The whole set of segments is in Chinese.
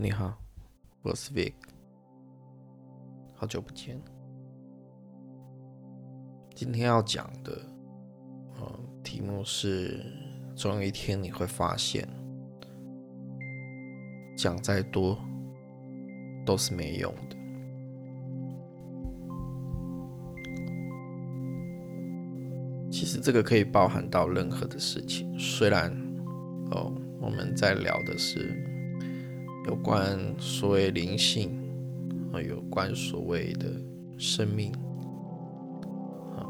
你好，我是 Vic，好久不见。今天要讲的，呃，题目是：总有一天你会发现，讲再多都是没用的。其实这个可以包含到任何的事情，虽然，哦，我们在聊的是。有关所谓灵性啊，有关所谓的生命啊，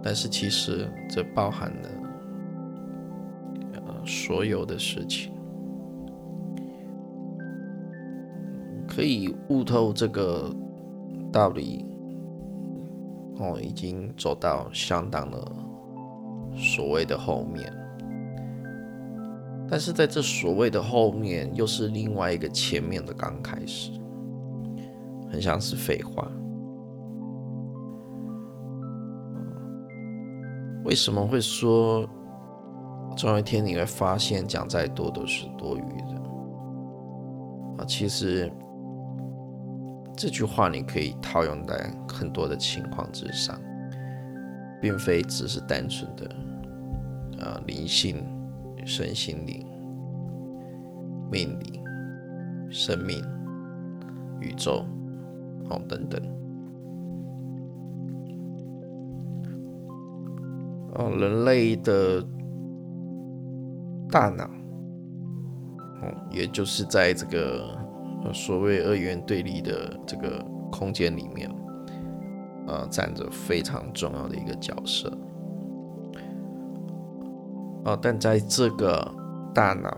但是其实这包含了呃所有的事情，可以悟透这个道理哦，已经走到相当的所谓的后面。但是在这所谓的后面，又是另外一个前面的刚开始，很像是废话。为什么会说总有一天你会发现讲再多都是多余的？啊，其实这句话你可以套用在很多的情况之上，并非只是单纯的啊灵性。身心灵、命理、生命、宇宙，哦等等，哦，人类的大脑，哦，也就是在这个所谓二元对立的这个空间里面，呃，站着非常重要的一个角色。哦，但在这个大脑，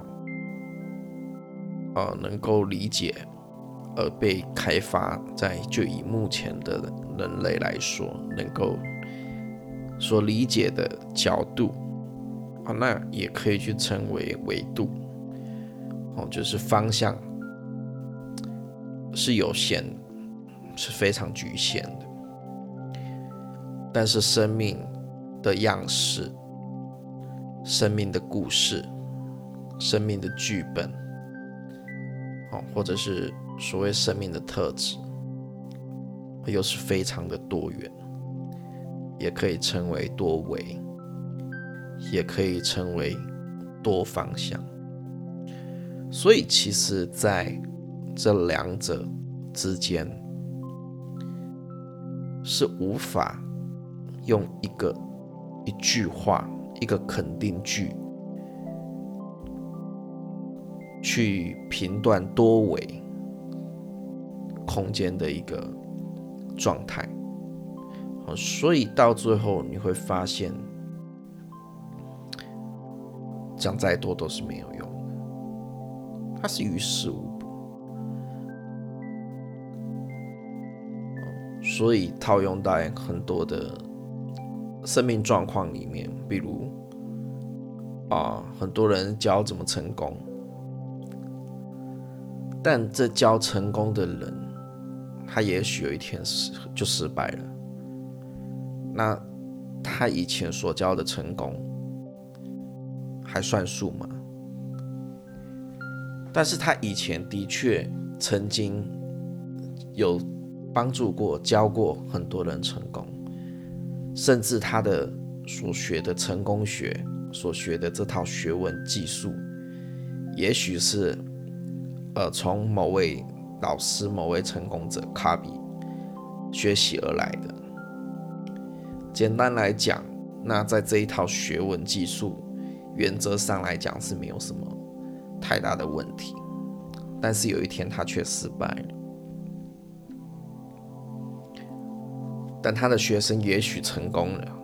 哦，能够理解而被开发，在就以目前的人类来说，能够所理解的角度，啊，那也可以去称为维度，哦，就是方向是有限的，是非常局限的，但是生命的样式。生命的故事，生命的剧本，哦，或者是所谓生命的特质，又是非常的多元，也可以称为多维，也可以称为多方向。所以，其实在这两者之间，是无法用一个一句话。一个肯定句，去评断多维空间的一个状态，所以到最后你会发现，讲再多都是没有用的，它是于事无补。所以套用在很多的。生命状况里面，比如啊，很多人教怎么成功，但这教成功的人，他也许有一天失就失败了。那他以前所教的成功还算数吗？但是他以前的确曾经有帮助过、教过很多人成功。甚至他的所学的成功学，所学的这套学问技术，也许是呃从某位老师、某位成功者卡比学习而来的。简单来讲，那在这一套学问技术原则上来讲是没有什么太大的问题，但是有一天他却失败了。但他的学生也许成功了，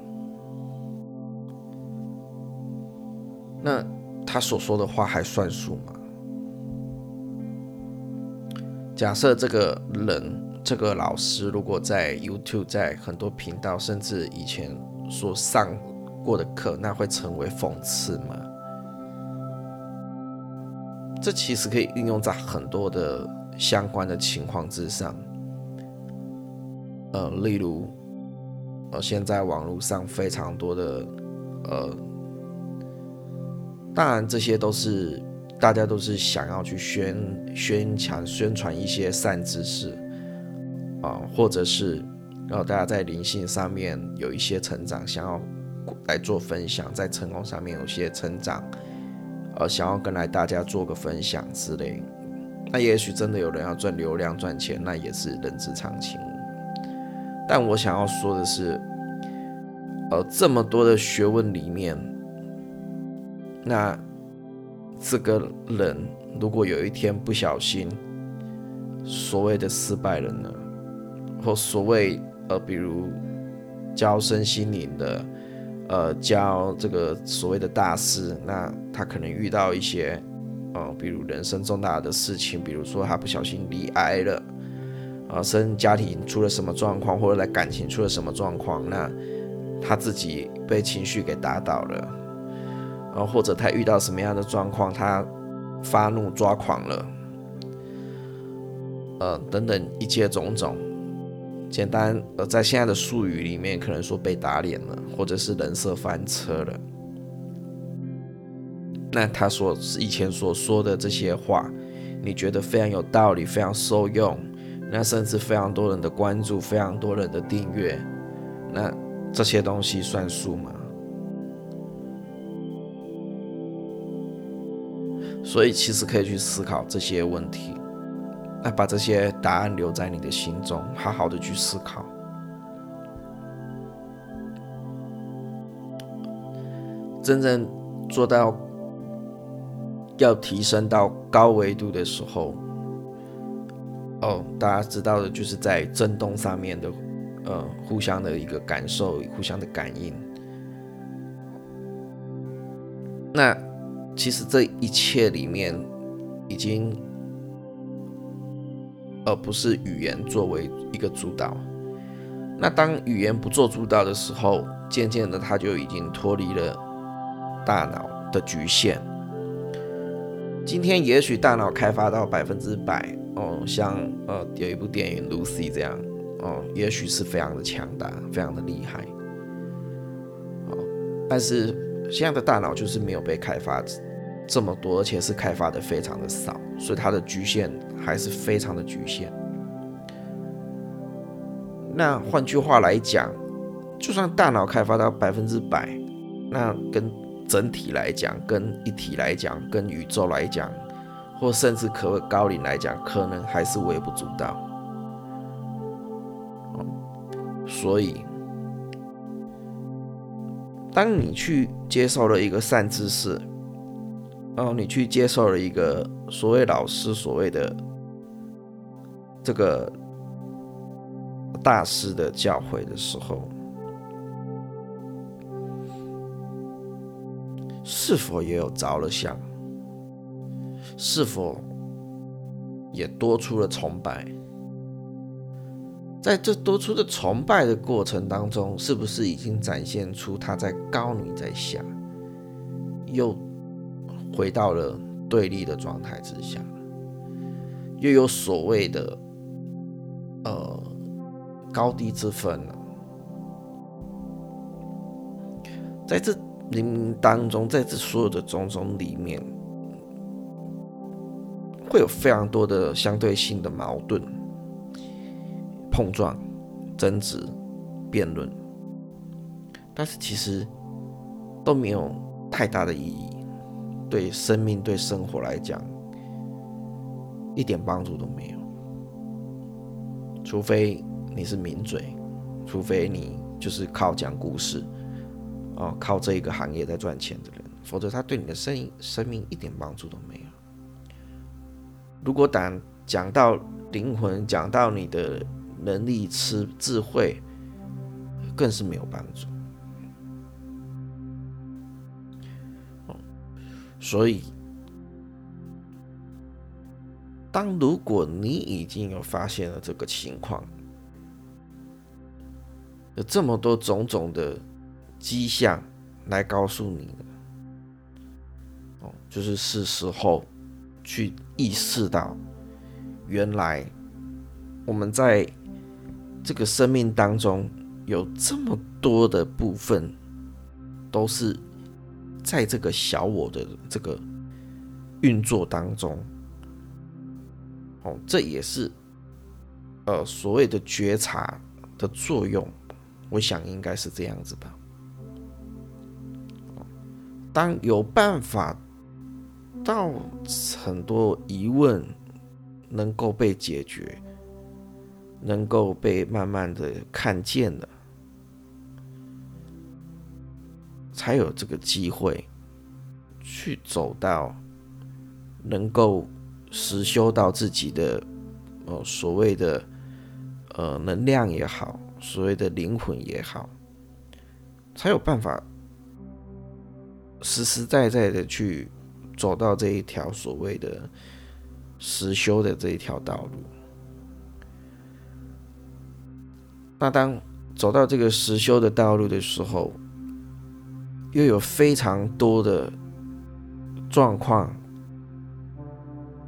那他所说的话还算数吗？假设这个人，这个老师，如果在 YouTube，在很多频道，甚至以前所上过的课，那会成为讽刺吗？这其实可以运用在很多的相关的情况之上。呃，例如，呃，现在网络上非常多的，呃，当然这些都是大家都是想要去宣宣传宣传一些善知识啊，或者是让大家在灵性上面有一些成长，想要来做分享，在成功上面有些成长，呃，想要跟来大家做个分享之类。那也许真的有人要赚流量赚钱，那也是人之常情。但我想要说的是，呃，这么多的学问里面，那这个人如果有一天不小心，所谓的失败了呢，或所谓呃，比如教身心灵的，呃，教这个所谓的大师，那他可能遇到一些，呃，比如人生重大的事情，比如说他不小心离癌了。啊，生家庭出了什么状况，或者来感情出了什么状况，那他自己被情绪给打倒了，然后，或者他遇到什么样的状况，他发怒抓狂了，呃，等等一切种种，简单呃，在现在的术语里面，可能说被打脸了，或者是人设翻车了，那他所以前所说的这些话，你觉得非常有道理，非常受用。那甚至非常多人的关注，非常多人的订阅，那这些东西算数吗？所以其实可以去思考这些问题，那把这些答案留在你的心中，好好的去思考。真正做到要提升到高维度的时候。哦，大家知道的就是在震动上面的，呃，互相的一个感受，互相的感应。那其实这一切里面，已经，而不是语言作为一个主导。那当语言不做主导的时候，渐渐的，它就已经脱离了大脑的局限。今天也许大脑开发到百分之百。哦，像呃有一部电影《Lucy》这样，哦，也许是非常的强大，非常的厉害，哦，但是现在的大脑就是没有被开发这么多，而且是开发的非常的少，所以它的局限还是非常的局限。那换句话来讲，就算大脑开发到百分之百，那跟整体来讲，跟一体来讲，跟宇宙来讲。或甚至可高龄来讲，可能还是微不足道。所以，当你去接受了一个善知识，然后，你去接受了一个所谓老师所谓的这个大师的教诲的时候，是否也有着了相？是否也多出了崇拜？在这多出的崇拜的过程当中，是不是已经展现出他在高你在下，又回到了对立的状态之下，又有所谓的呃高低之分了？在这冥冥当中，在这所有的种种里面。会有非常多的相对性的矛盾、碰撞、争执、辩论，但是其实都没有太大的意义，对生命、对生活来讲一点帮助都没有。除非你是名嘴，除非你就是靠讲故事，哦，靠这一个行业在赚钱的人，否则他对你的生生命一点帮助都没有。如果讲讲到灵魂，讲到你的能力、智智慧，更是没有帮助。所以，当如果你已经有发现了这个情况，有这么多种种的迹象来告诉你哦，就是是时候。去意识到，原来我们在这个生命当中有这么多的部分，都是在这个小我的这个运作当中。哦，这也是呃所谓的觉察的作用，我想应该是这样子吧。当有办法到很多疑问能够被解决，能够被慢慢的看见了，才有这个机会去走到能够。实修到自己的，呃，所谓的，呃，能量也好，所谓的灵魂也好，才有办法实实在在的去走到这一条所谓的实修的这一条道路。那当走到这个实修的道路的时候，又有非常多的状况。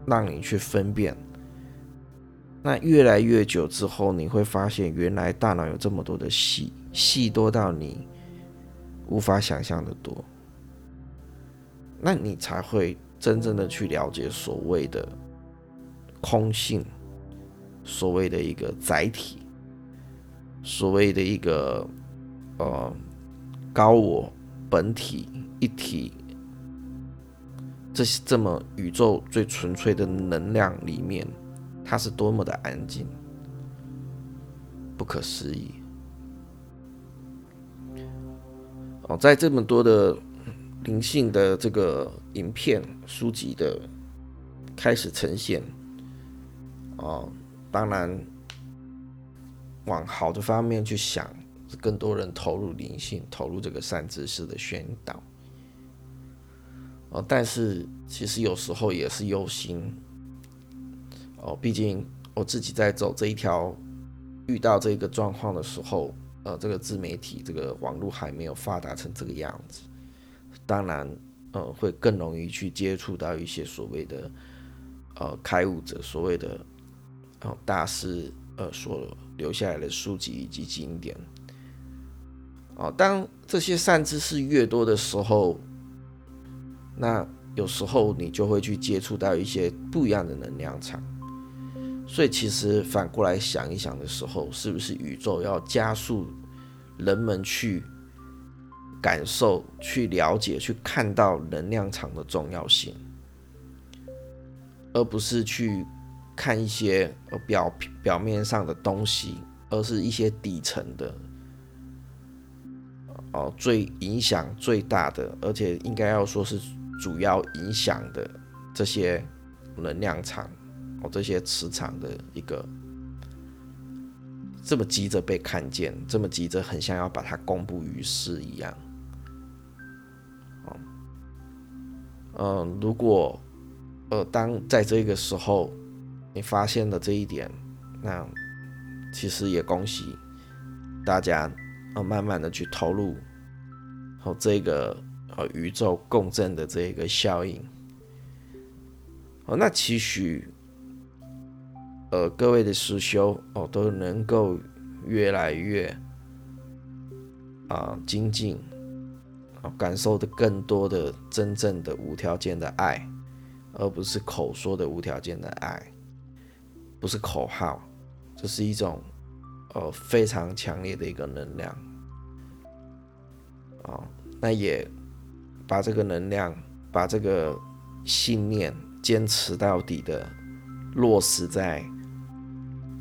让你去分辨，那越来越久之后，你会发现原来大脑有这么多的细，细多到你无法想象的多。那你才会真正的去了解所谓的空性，所谓的一个载体，所谓的一个呃高我本体一体。这是这么宇宙最纯粹的能量里面，它是多么的安静，不可思议。哦，在这么多的灵性的这个影片、书籍的开始呈现，哦，当然往好的方面去想，更多人投入灵性，投入这个善知识的宣导。哦，但是其实有时候也是忧心哦，毕竟我自己在走这一条，遇到这个状况的时候，呃，这个自媒体这个网络还没有发达成这个样子，当然，呃，会更容易去接触到一些所谓的呃开悟者，所谓的哦大师呃所留下来的书籍以及经典，哦，当这些善知识越多的时候。那有时候你就会去接触到一些不一样的能量场，所以其实反过来想一想的时候，是不是宇宙要加速人们去感受、去了解、去看到能量场的重要性，而不是去看一些表表面上的东西，而是一些底层的哦，最影响最大的，而且应该要说是。主要影响的这些能量场，哦，这些磁场的一个这么急着被看见，这么急着很像要把它公布于世一样，哦，嗯，如果呃，当在这个时候你发现了这一点，那其实也恭喜大家，呃，慢慢的去投入，和这个。呃宇宙共振的这个效应，哦，那期许，呃，各位的师兄哦，都能够越来越啊精进，啊，感受的更多的真正的无条件的爱，而不是口说的无条件的爱，不是口号，这是一种呃非常强烈的一个能量，啊，那也。把这个能量，把这个信念坚持到底的落实在，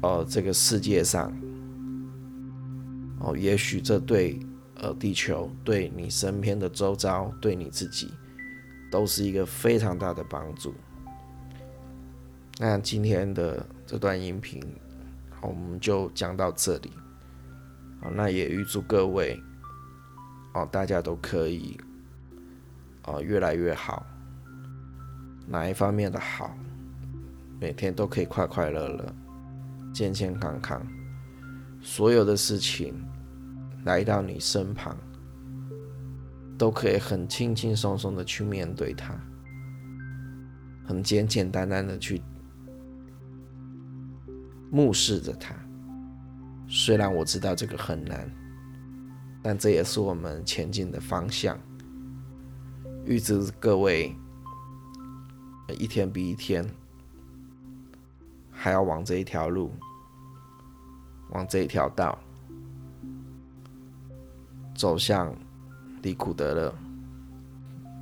呃，这个世界上，哦，也许这对呃地球、对你身边的周遭、对你自己，都是一个非常大的帮助。那今天的这段音频，好我们就讲到这里。好，那也预祝各位，哦，大家都可以。哦，越来越好。哪一方面的好？每天都可以快快乐乐、健健康康，所有的事情来到你身旁，都可以很轻轻松松的去面对它，很简简单单的去目视着它。虽然我知道这个很难，但这也是我们前进的方向。预知各位一天比一天还要往这一条路，往这一条道走向离苦得乐、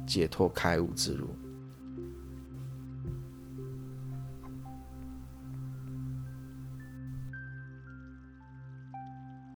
解脱开悟之路。